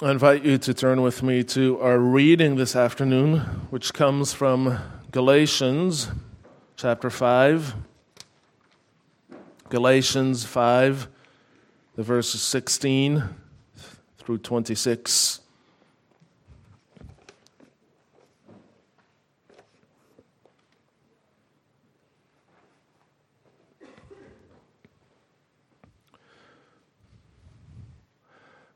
I invite you to turn with me to our reading this afternoon, which comes from Galatians chapter 5. Galatians 5, the verses 16 through 26.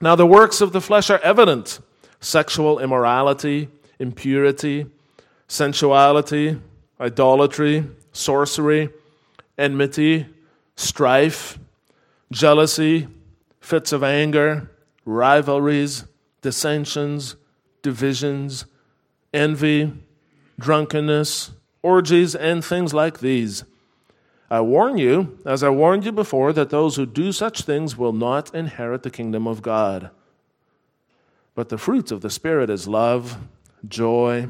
Now, the works of the flesh are evident sexual immorality, impurity, sensuality, idolatry, sorcery, enmity, strife, jealousy, fits of anger, rivalries, dissensions, divisions, envy, drunkenness, orgies, and things like these. I warn you, as I warned you before, that those who do such things will not inherit the kingdom of God. But the fruit of the Spirit is love, joy,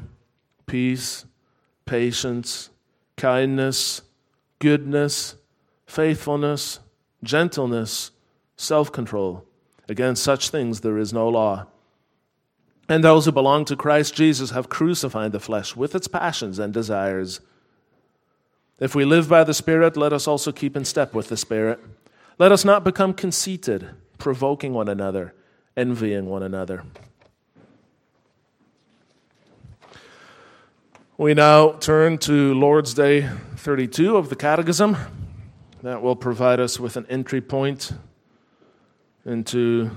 peace, patience, kindness, goodness, faithfulness, gentleness, self control. Against such things there is no law. And those who belong to Christ Jesus have crucified the flesh with its passions and desires. If we live by the Spirit, let us also keep in step with the Spirit. Let us not become conceited, provoking one another, envying one another. We now turn to Lord's Day 32 of the Catechism. That will provide us with an entry point into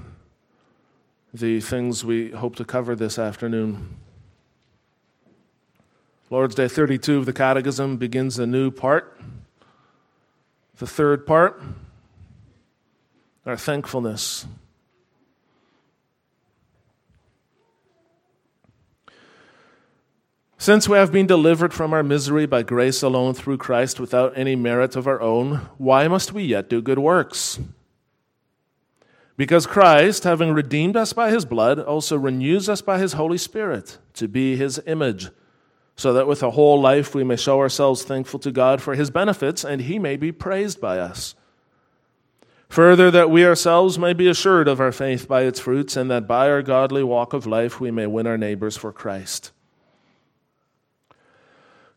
the things we hope to cover this afternoon. Lord's Day 32 of the Catechism begins a new part. The third part, our thankfulness. Since we have been delivered from our misery by grace alone through Christ without any merit of our own, why must we yet do good works? Because Christ, having redeemed us by his blood, also renews us by his Holy Spirit to be his image so that with a whole life we may show ourselves thankful to God for his benefits and he may be praised by us. Further, that we ourselves may be assured of our faith by its fruits, and that by our godly walk of life we may win our neighbors for Christ.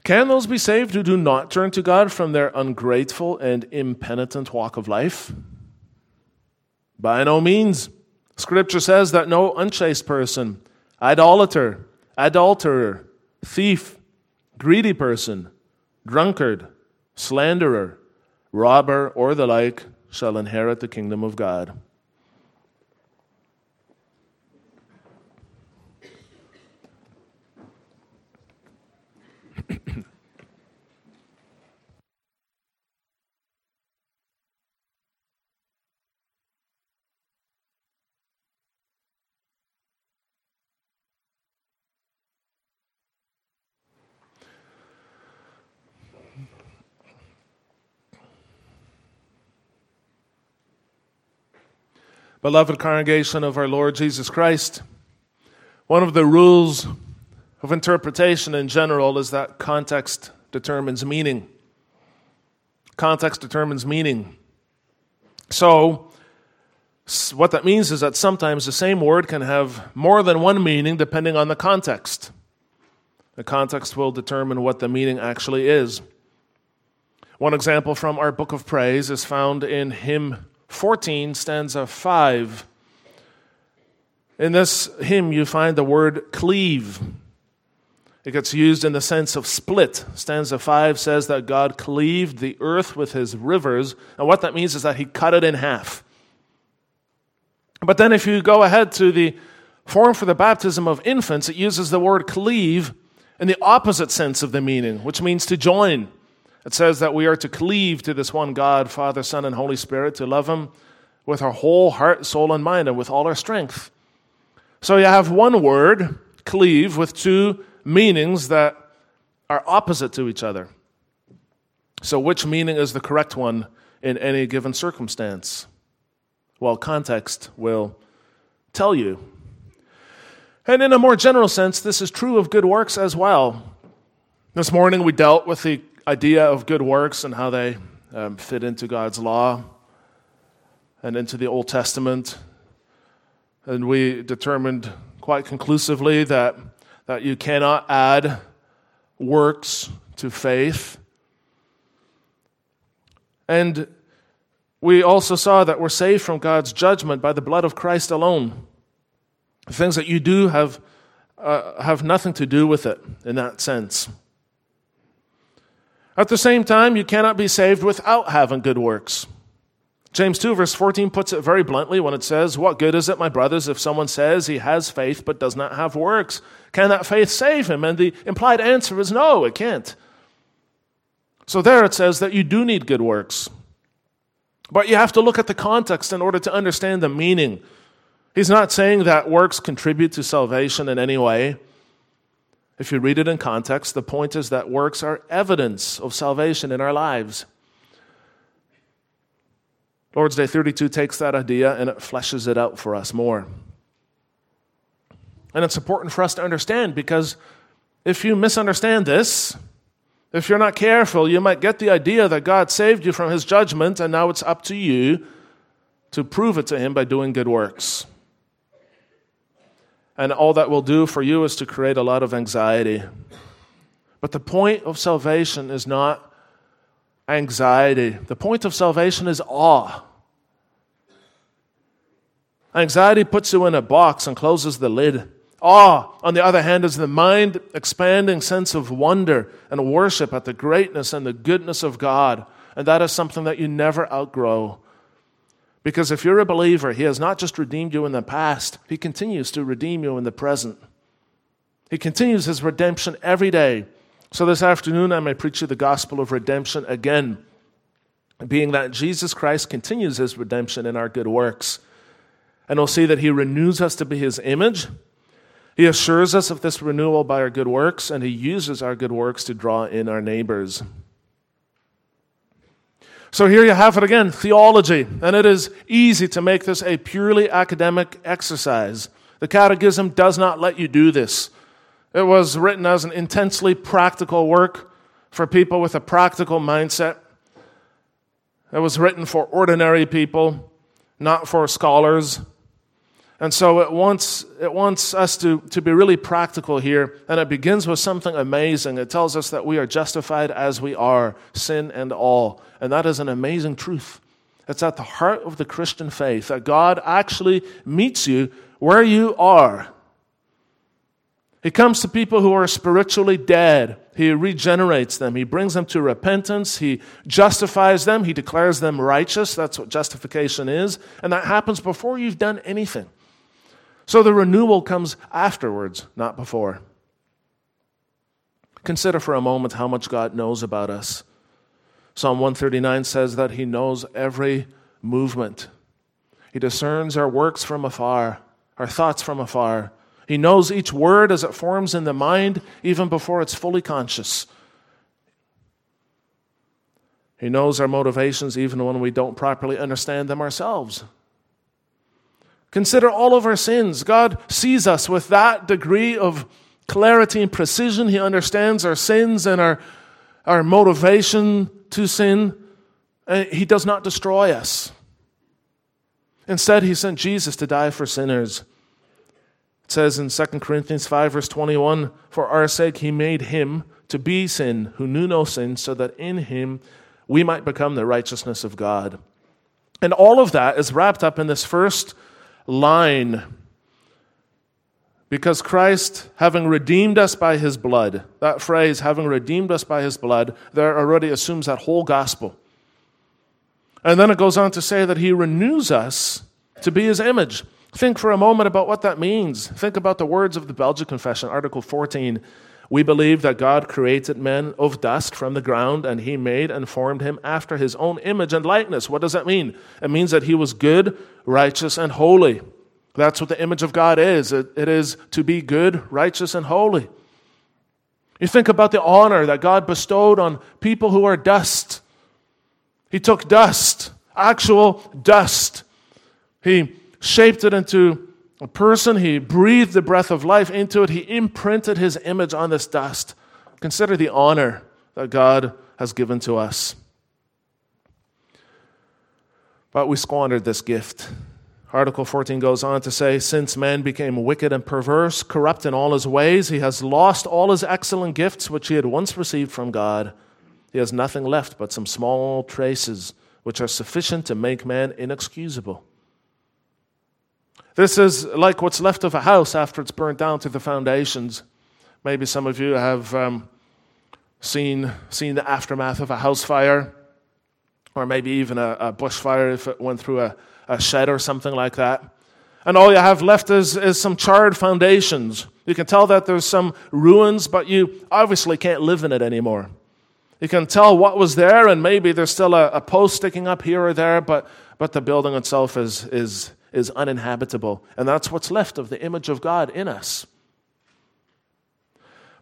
Can those be saved who do not turn to God from their ungrateful and impenitent walk of life? By no means. Scripture says that no unchaste person, idolater, adulterer, thief, greedy person, drunkard, slanderer, robber, or the like shall inherit the kingdom of God. Beloved congregation of our Lord Jesus Christ, one of the rules of interpretation in general is that context determines meaning. Context determines meaning. So, what that means is that sometimes the same word can have more than one meaning depending on the context. The context will determine what the meaning actually is. One example from our book of praise is found in hymn 14, stanza 5. In this hymn, you find the word cleave. It gets used in the sense of split. Stanza 5 says that God cleaved the earth with his rivers, and what that means is that he cut it in half. But then, if you go ahead to the form for the baptism of infants, it uses the word cleave in the opposite sense of the meaning, which means to join. It says that we are to cleave to this one God, Father, Son, and Holy Spirit, to love Him with our whole heart, soul, and mind, and with all our strength. So you have one word, cleave, with two meanings that are opposite to each other. So, which meaning is the correct one in any given circumstance? Well, context will tell you. And in a more general sense, this is true of good works as well. This morning we dealt with the idea of good works and how they um, fit into God's law and into the Old Testament. And we determined quite conclusively that, that you cannot add works to faith. And we also saw that we're saved from God's judgment by the blood of Christ alone. The Things that you do have, uh, have nothing to do with it in that sense. At the same time, you cannot be saved without having good works. James 2, verse 14 puts it very bluntly when it says, What good is it, my brothers, if someone says he has faith but does not have works? Can that faith save him? And the implied answer is no, it can't. So there it says that you do need good works. But you have to look at the context in order to understand the meaning. He's not saying that works contribute to salvation in any way. If you read it in context, the point is that works are evidence of salvation in our lives. Lord's Day 32 takes that idea and it fleshes it out for us more. And it's important for us to understand because if you misunderstand this, if you're not careful, you might get the idea that God saved you from his judgment and now it's up to you to prove it to him by doing good works. And all that will do for you is to create a lot of anxiety. But the point of salvation is not anxiety, the point of salvation is awe. Anxiety puts you in a box and closes the lid. Awe, on the other hand, is the mind expanding sense of wonder and worship at the greatness and the goodness of God. And that is something that you never outgrow. Because if you're a believer, He has not just redeemed you in the past, He continues to redeem you in the present. He continues His redemption every day. So this afternoon, I may preach you the gospel of redemption again, being that Jesus Christ continues His redemption in our good works. And we'll see that He renews us to be His image. He assures us of this renewal by our good works, and He uses our good works to draw in our neighbors. So here you have it again theology, and it is easy to make this a purely academic exercise. The Catechism does not let you do this. It was written as an intensely practical work for people with a practical mindset. It was written for ordinary people, not for scholars. And so it wants, it wants us to, to be really practical here, and it begins with something amazing. It tells us that we are justified as we are, sin and all. And that is an amazing truth. It's at the heart of the Christian faith that God actually meets you where you are. He comes to people who are spiritually dead. He regenerates them. He brings them to repentance. He justifies them. He declares them righteous. That's what justification is. And that happens before you've done anything. So the renewal comes afterwards, not before. Consider for a moment how much God knows about us. Psalm 139 says that He knows every movement. He discerns our works from afar, our thoughts from afar. He knows each word as it forms in the mind, even before it's fully conscious. He knows our motivations even when we don't properly understand them ourselves. Consider all of our sins. God sees us with that degree of clarity and precision. He understands our sins and our, our motivation to sin. And he does not destroy us. Instead, he sent Jesus to die for sinners. It says in 2 Corinthians 5, verse 21 For our sake, he made him to be sin who knew no sin, so that in him we might become the righteousness of God. And all of that is wrapped up in this first line. Because Christ, having redeemed us by his blood, that phrase, having redeemed us by his blood, there already assumes that whole gospel. And then it goes on to say that he renews us to be his image. Think for a moment about what that means. Think about the words of the Belgic Confession, Article 14. We believe that God created man of dust from the ground, and he made and formed him after his own image and likeness. What does that mean? It means that he was good, righteous, and holy. That's what the image of God is it, it is to be good, righteous, and holy. You think about the honor that God bestowed on people who are dust. He took dust, actual dust. He shaped it into a person. He breathed the breath of life into it. He imprinted his image on this dust. Consider the honor that God has given to us. But we squandered this gift. Article 14 goes on to say Since man became wicked and perverse, corrupt in all his ways, he has lost all his excellent gifts which he had once received from God. He has nothing left but some small traces which are sufficient to make man inexcusable. This is like what's left of a house after it's burnt down to the foundations. Maybe some of you have um, seen, seen the aftermath of a house fire, or maybe even a, a bushfire if it went through a, a shed or something like that. And all you have left is, is some charred foundations. You can tell that there's some ruins, but you obviously can't live in it anymore. You can tell what was there, and maybe there's still a, a post sticking up here or there, but, but the building itself is, is, is uninhabitable. And that's what's left of the image of God in us.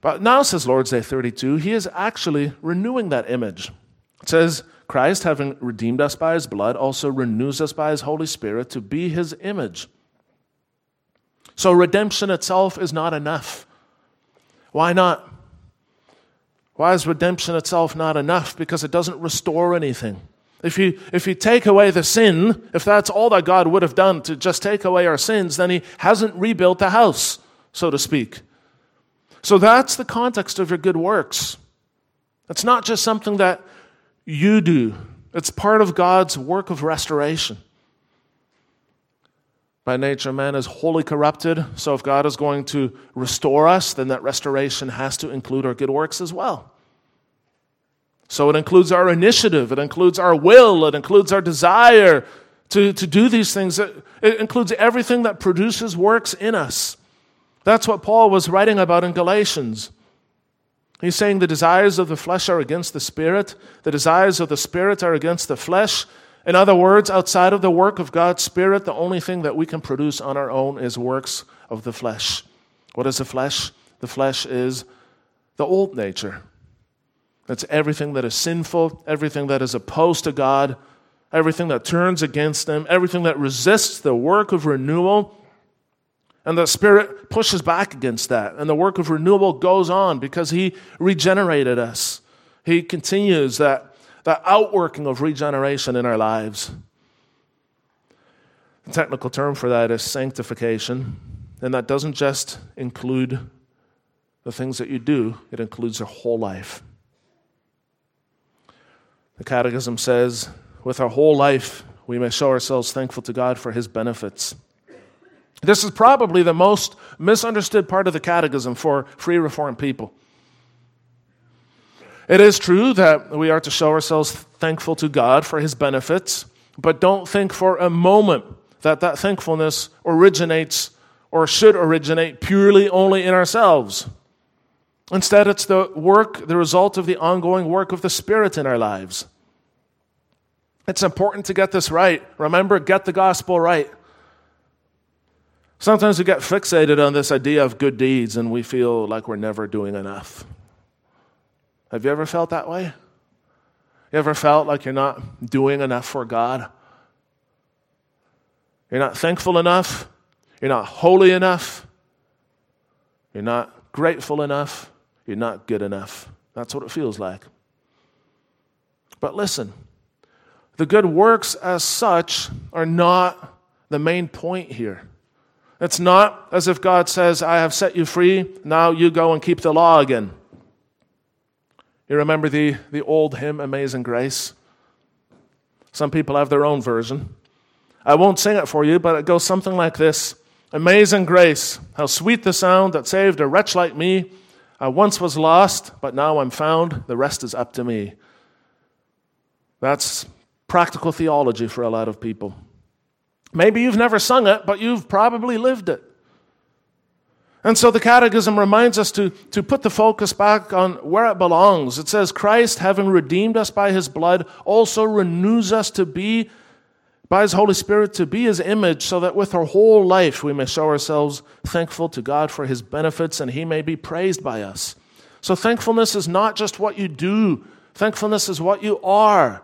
But now, says Lord's Day 32, he is actually renewing that image. It says, Christ, having redeemed us by his blood, also renews us by his Holy Spirit to be his image. So, redemption itself is not enough. Why not? Why is redemption itself not enough? Because it doesn't restore anything. If you, if you take away the sin, if that's all that God would have done to just take away our sins, then He hasn't rebuilt the house, so to speak. So that's the context of your good works. It's not just something that you do, it's part of God's work of restoration. By nature, man is wholly corrupted, so if God is going to restore us, then that restoration has to include our good works as well. So it includes our initiative, it includes our will, it includes our desire to, to do these things. It, it includes everything that produces works in us. That's what Paul was writing about in Galatians. He's saying the desires of the flesh are against the spirit, the desires of the spirit are against the flesh. In other words, outside of the work of God's Spirit, the only thing that we can produce on our own is works of the flesh. What is the flesh? The flesh is the old nature. It's everything that is sinful, everything that is opposed to God, everything that turns against Him, everything that resists the work of renewal. And the Spirit pushes back against that. And the work of renewal goes on because He regenerated us. He continues that, that outworking of regeneration in our lives. The technical term for that is sanctification. And that doesn't just include the things that you do, it includes your whole life. The Catechism says, with our whole life, we may show ourselves thankful to God for his benefits. This is probably the most misunderstood part of the Catechism for free reformed people. It is true that we are to show ourselves thankful to God for his benefits, but don't think for a moment that that thankfulness originates or should originate purely only in ourselves. Instead, it's the work, the result of the ongoing work of the Spirit in our lives. It's important to get this right. Remember, get the gospel right. Sometimes we get fixated on this idea of good deeds and we feel like we're never doing enough. Have you ever felt that way? You ever felt like you're not doing enough for God? You're not thankful enough? You're not holy enough? You're not grateful enough? You're not good enough. That's what it feels like. But listen, the good works as such are not the main point here. It's not as if God says, I have set you free, now you go and keep the law again. You remember the, the old hymn, Amazing Grace? Some people have their own version. I won't sing it for you, but it goes something like this Amazing grace, how sweet the sound that saved a wretch like me. I once was lost, but now I'm found. The rest is up to me. That's practical theology for a lot of people. Maybe you've never sung it, but you've probably lived it. And so the Catechism reminds us to, to put the focus back on where it belongs. It says, Christ, having redeemed us by his blood, also renews us to be by His Holy Spirit to be His image, so that with our whole life we may show ourselves thankful to God for His benefits and He may be praised by us. So, thankfulness is not just what you do, thankfulness is what you are.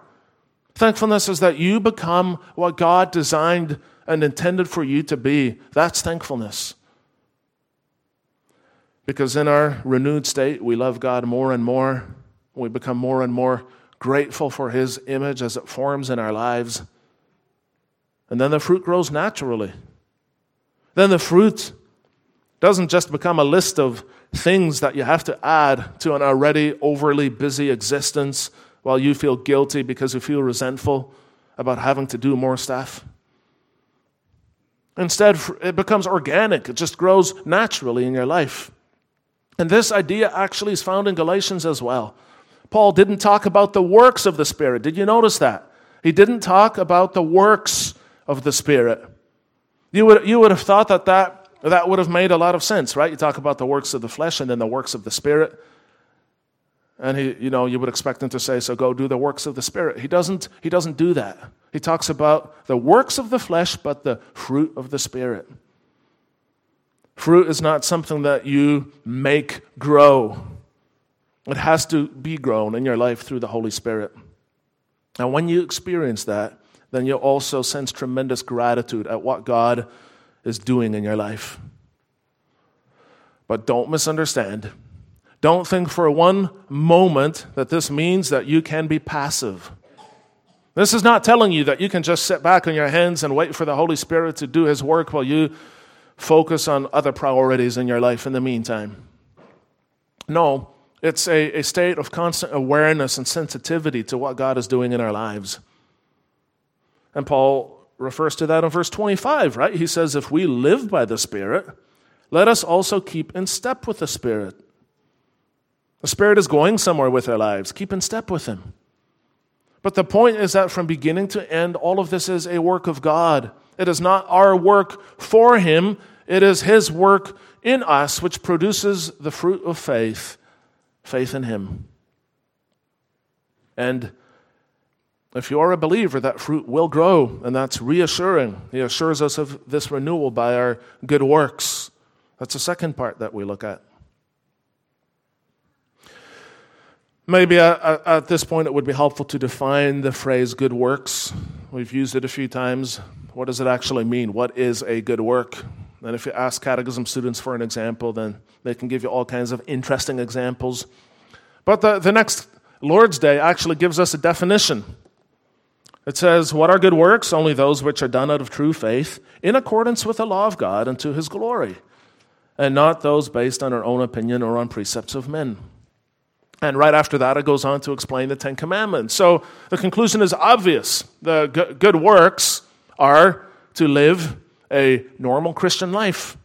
Thankfulness is that you become what God designed and intended for you to be. That's thankfulness. Because in our renewed state, we love God more and more. We become more and more grateful for His image as it forms in our lives. And then the fruit grows naturally. Then the fruit doesn't just become a list of things that you have to add to an already overly busy existence while you feel guilty because you feel resentful about having to do more stuff. Instead, it becomes organic, it just grows naturally in your life. And this idea actually is found in Galatians as well. Paul didn't talk about the works of the Spirit. Did you notice that? He didn't talk about the works of the Spirit. You would, you would have thought that, that that would have made a lot of sense, right? You talk about the works of the flesh and then the works of the Spirit. And he, you know, you would expect him to say, so go do the works of the Spirit. He doesn't, he doesn't do that. He talks about the works of the flesh, but the fruit of the Spirit. Fruit is not something that you make grow. It has to be grown in your life through the Holy Spirit. And when you experience that, then you'll also sense tremendous gratitude at what God is doing in your life. But don't misunderstand. Don't think for one moment that this means that you can be passive. This is not telling you that you can just sit back on your hands and wait for the Holy Spirit to do His work while you focus on other priorities in your life in the meantime. No, it's a, a state of constant awareness and sensitivity to what God is doing in our lives. And Paul refers to that in verse 25, right? He says, If we live by the Spirit, let us also keep in step with the Spirit. The Spirit is going somewhere with our lives. Keep in step with Him. But the point is that from beginning to end, all of this is a work of God. It is not our work for Him, it is His work in us which produces the fruit of faith, faith in Him. And if you are a believer, that fruit will grow, and that's reassuring. He assures us of this renewal by our good works. That's the second part that we look at. Maybe at, this point it would be helpful to define the phrase good works. We've used it a few times. What does it actually mean? What is a good work? And if you ask catechism students for an example, then they can give you all kinds of interesting examples. But the, the next Lord's Day actually gives us a definition. It says, What are good works? Only those which are done out of true faith, in accordance with the law of God and to his glory, and not those based on our own opinion or on precepts of men. And right after that, it goes on to explain the Ten Commandments. So the conclusion is obvious. The good works are to live a normal Christian life.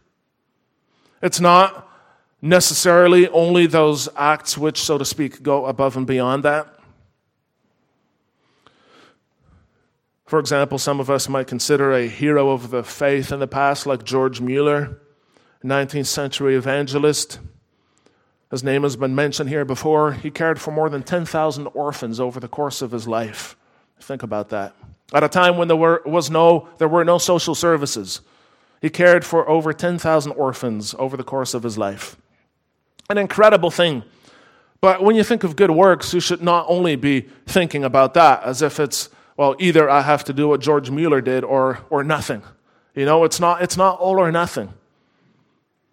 It's not necessarily only those acts which, so to speak, go above and beyond that. For example, some of us might consider a hero of the faith in the past, like George Mueller, 19th century evangelist. His name has been mentioned here before. He cared for more than 10,000 orphans over the course of his life. Think about that. At a time when there were, was no, there were no social services, he cared for over 10,000 orphans over the course of his life. An incredible thing. But when you think of good works, you should not only be thinking about that as if it's, well, either I have to do what George Mueller did or, or nothing. You know, it's not, it's not all or nothing.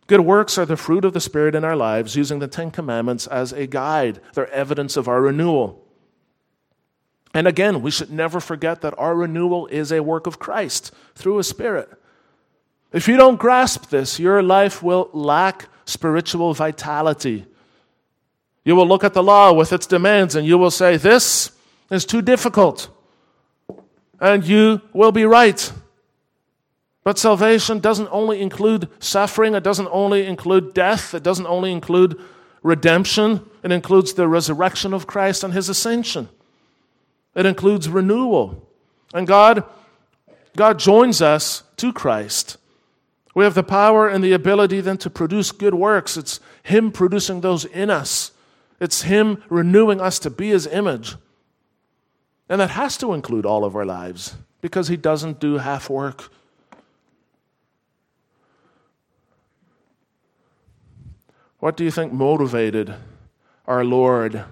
Good works are the fruit of the Spirit in our lives, using the Ten Commandments as a guide. They're evidence of our renewal. And again, we should never forget that our renewal is a work of Christ through His Spirit. If you don't grasp this, your life will lack spiritual vitality. You will look at the law with its demands and you will say, This is too difficult. And you will be right. But salvation doesn't only include suffering, it doesn't only include death, it doesn't only include redemption, it includes the resurrection of Christ and his ascension. It includes renewal. And God, God joins us to Christ. We have the power and the ability then to produce good works. It's Him producing those in us, it's Him renewing us to be His image. And that has to include all of our lives because he doesn't do half work. What do you think motivated our Lord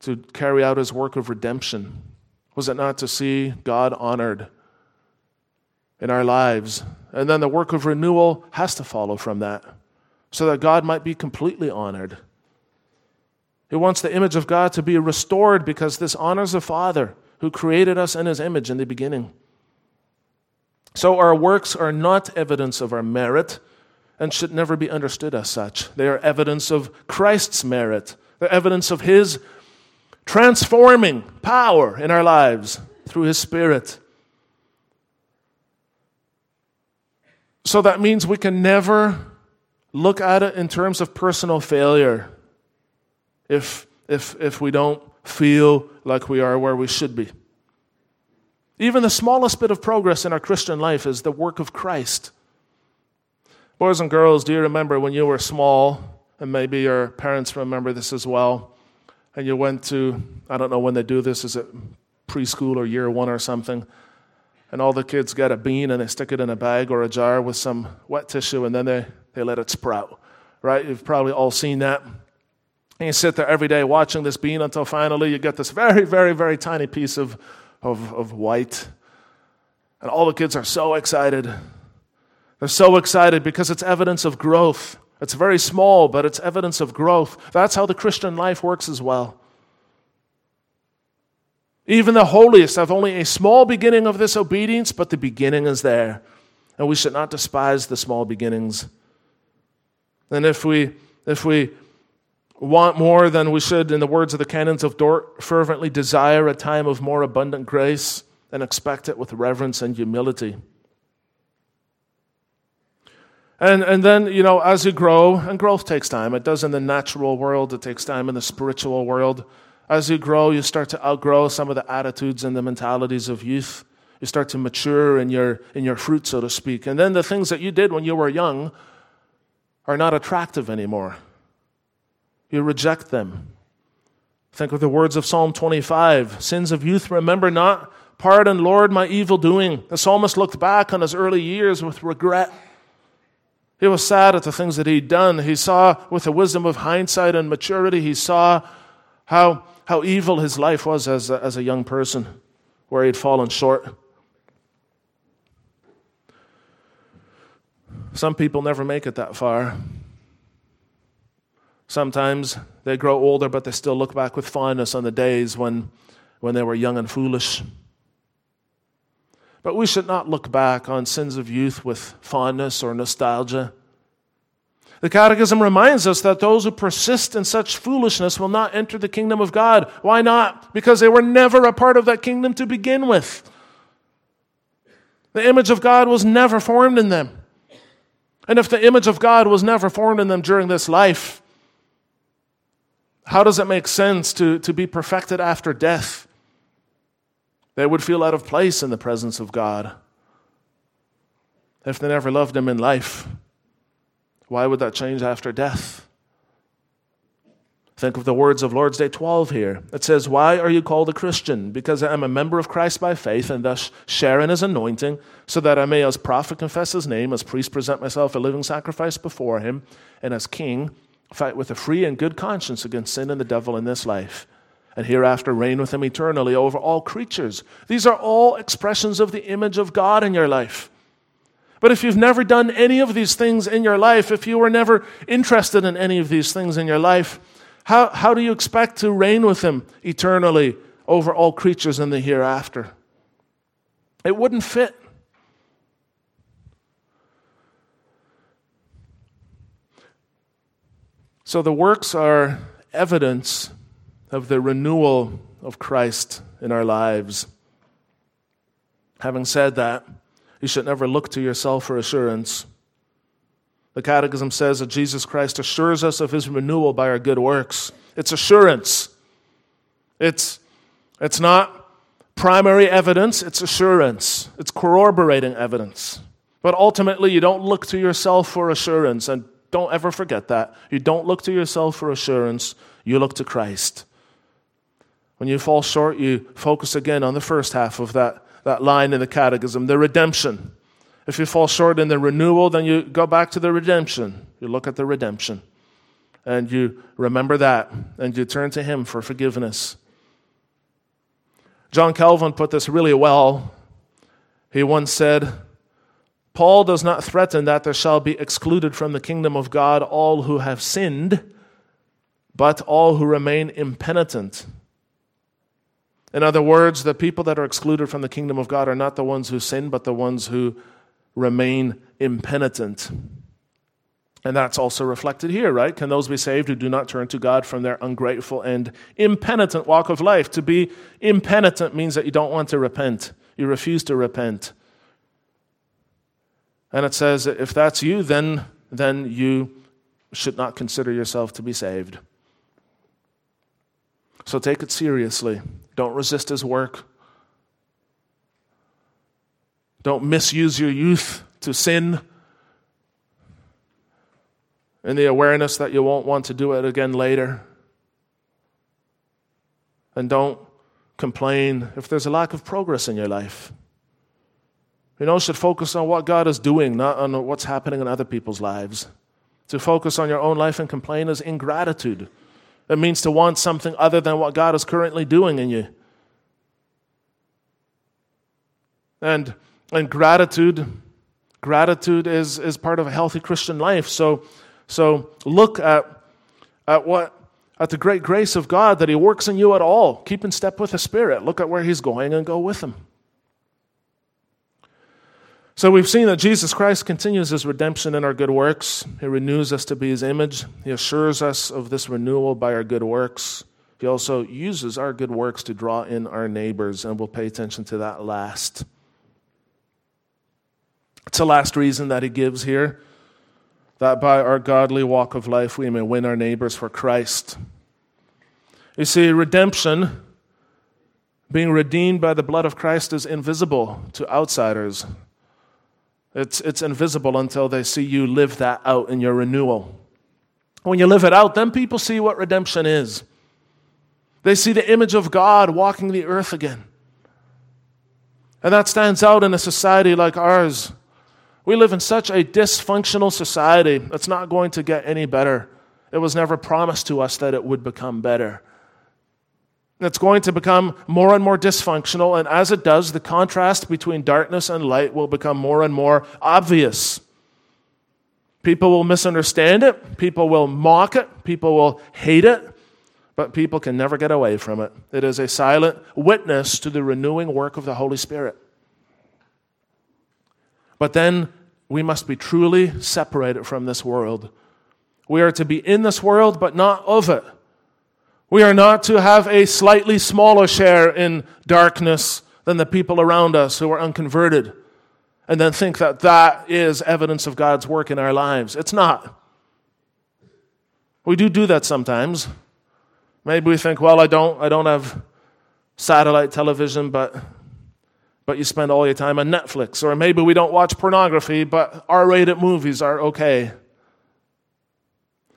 to carry out his work of redemption? Was it not to see God honored in our lives? And then the work of renewal has to follow from that, so that God might be completely honored. He wants the image of God to be restored because this honors the Father who created us in his image in the beginning. So our works are not evidence of our merit and should never be understood as such. They are evidence of Christ's merit, they're evidence of his transforming power in our lives through his Spirit. So that means we can never look at it in terms of personal failure if, if, if we don't feel like we are where we should be. Even the smallest bit of progress in our Christian life is the work of Christ. Boys and girls, do you remember when you were small, and maybe your parents remember this as well, and you went to, I don't know when they do this, is it preschool or year one or something? And all the kids get a bean and they stick it in a bag or a jar with some wet tissue and then they, they let it sprout, right? You've probably all seen that. And you sit there every day watching this bean until finally you get this very, very, very tiny piece of, of, of white. And all the kids are so excited. They're so excited because it's evidence of growth. It's very small, but it's evidence of growth. That's how the Christian life works as well. Even the holiest have only a small beginning of this obedience, but the beginning is there. And we should not despise the small beginnings. And if we, if we want more than we should, in the words of the canons of Dort, fervently desire a time of more abundant grace and expect it with reverence and humility. And, and then, you know, as you grow, and growth takes time. It does in the natural world, it takes time in the spiritual world. As you grow, you start to outgrow some of the attitudes and the mentalities of youth. You start to mature in your, in your fruit, so to speak. And then the things that you did when you were young are not attractive anymore. You reject them. Think of the words of Psalm 25 Sins of youth, remember not. Pardon, Lord, my evil doing. The psalmist looked back on his early years with regret. He was sad at the things that he'd done. He saw, with the wisdom of hindsight and maturity, he saw how, how evil his life was as a, as a young person, where he'd fallen short. Some people never make it that far. Sometimes they grow older, but they still look back with fondness on the days when, when they were young and foolish. But we should not look back on sins of youth with fondness or nostalgia. The Catechism reminds us that those who persist in such foolishness will not enter the kingdom of God. Why not? Because they were never a part of that kingdom to begin with. The image of God was never formed in them. And if the image of God was never formed in them during this life, how does it make sense to, to be perfected after death? They would feel out of place in the presence of God if they never loved Him in life. Why would that change after death? Think of the words of Lord's Day 12 here. It says, Why are you called a Christian? Because I am a member of Christ by faith and thus share in his anointing, so that I may, as prophet, confess his name, as priest, present myself a living sacrifice before him, and as king, fight with a free and good conscience against sin and the devil in this life, and hereafter reign with him eternally over all creatures. These are all expressions of the image of God in your life. But if you've never done any of these things in your life, if you were never interested in any of these things in your life, how, how do you expect to reign with him eternally over all creatures in the hereafter? It wouldn't fit. So the works are evidence of the renewal of Christ in our lives. Having said that, you should never look to yourself for assurance. The Catechism says that Jesus Christ assures us of his renewal by our good works. It's assurance. It's, it's not primary evidence, it's assurance. It's corroborating evidence. But ultimately, you don't look to yourself for assurance, and don't ever forget that. You don't look to yourself for assurance, you look to Christ. When you fall short, you focus again on the first half of that, that line in the catechism, the redemption. If you fall short in the renewal, then you go back to the redemption. You look at the redemption. And you remember that. And you turn to Him for forgiveness. John Calvin put this really well. He once said, Paul does not threaten that there shall be excluded from the kingdom of God all who have sinned, but all who remain impenitent. In other words, the people that are excluded from the kingdom of God are not the ones who sin, but the ones who remain impenitent. And that's also reflected here, right? Can those be saved who do not turn to God from their ungrateful and impenitent walk of life? To be impenitent means that you don't want to repent, you refuse to repent. And it says if that's you, then, then you should not consider yourself to be saved. So take it seriously. Don't resist his work. Don't misuse your youth to sin in the awareness that you won't want to do it again later. And don't complain if there's a lack of progress in your life. You know, should focus on what God is doing, not on what's happening in other people's lives. To focus on your own life and complain is ingratitude. It means to want something other than what God is currently doing in you. And, and gratitude, gratitude is, is part of a healthy Christian life. So, so look at, at what at the great grace of God that He works in you at all. Keep in step with the Spirit. Look at where He's going and go with Him. So we've seen that Jesus Christ continues his redemption in our good works. He renews us to be his image. He assures us of this renewal by our good works. He also uses our good works to draw in our neighbors, and we'll pay attention to that last. It's the last reason that he gives here that by our godly walk of life we may win our neighbors for Christ. You see, redemption, being redeemed by the blood of Christ, is invisible to outsiders. It's, it's invisible until they see you live that out in your renewal. When you live it out, then people see what redemption is. They see the image of God walking the earth again. And that stands out in a society like ours. We live in such a dysfunctional society. It's not going to get any better. It was never promised to us that it would become better. It's going to become more and more dysfunctional, and as it does, the contrast between darkness and light will become more and more obvious. People will misunderstand it, people will mock it, people will hate it, but people can never get away from it. It is a silent witness to the renewing work of the Holy Spirit. But then we must be truly separated from this world. We are to be in this world, but not of it. We are not to have a slightly smaller share in darkness than the people around us who are unconverted and then think that that is evidence of God's work in our lives. It's not. We do do that sometimes. Maybe we think, well, I don't, I don't have satellite television, but, but you spend all your time on Netflix. Or maybe we don't watch pornography, but R rated movies are okay.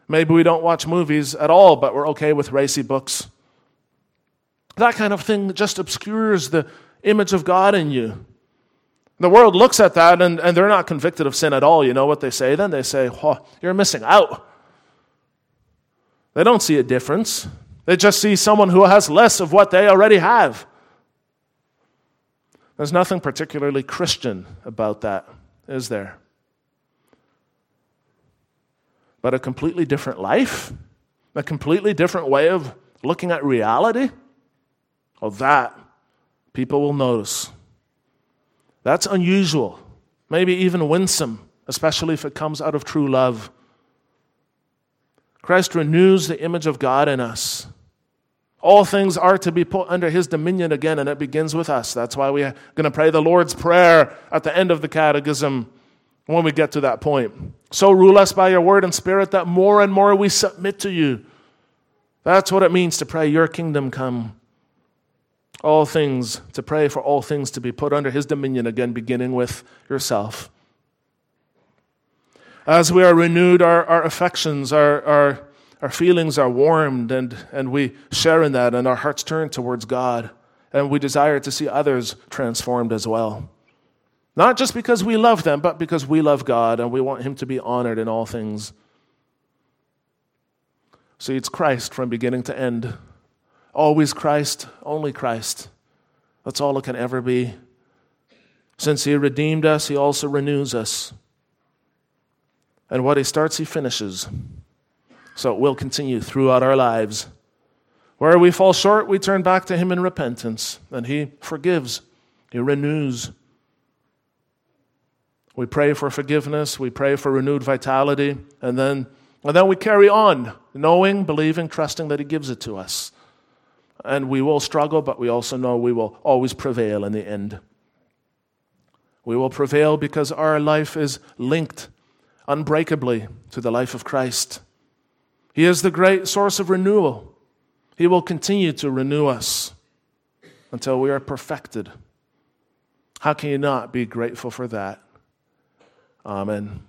Maybe we don't watch movies at all, but we're okay with racy books. That kind of thing just obscures the image of God in you. The world looks at that and, and they're not convicted of sin at all. You know what they say then? They say, oh, You're missing out. They don't see a difference. They just see someone who has less of what they already have. There's nothing particularly Christian about that, is there? But a completely different life, a completely different way of looking at reality, well, that people will notice. That's unusual, maybe even winsome, especially if it comes out of true love. Christ renews the image of God in us. All things are to be put under his dominion again, and it begins with us. That's why we're going to pray the Lord's Prayer at the end of the catechism when we get to that point. So rule us by your word and spirit that more and more we submit to you. That's what it means to pray, Your kingdom come. All things, to pray for all things to be put under His dominion again, beginning with yourself. As we are renewed, our, our affections, our, our our feelings are warmed and, and we share in that, and our hearts turn towards God, and we desire to see others transformed as well. Not just because we love them, but because we love God and we want Him to be honored in all things. See, it's Christ from beginning to end. Always Christ, only Christ. That's all it can ever be. Since He redeemed us, He also renews us. And what He starts, He finishes. So it will continue throughout our lives. Where we fall short, we turn back to Him in repentance, and He forgives, He renews. We pray for forgiveness, we pray for renewed vitality, and then, and then we carry on, knowing, believing, trusting that He gives it to us. And we will struggle, but we also know we will always prevail in the end. We will prevail because our life is linked unbreakably to the life of Christ. He is the great source of renewal. He will continue to renew us until we are perfected. How can you not be grateful for that? Amen.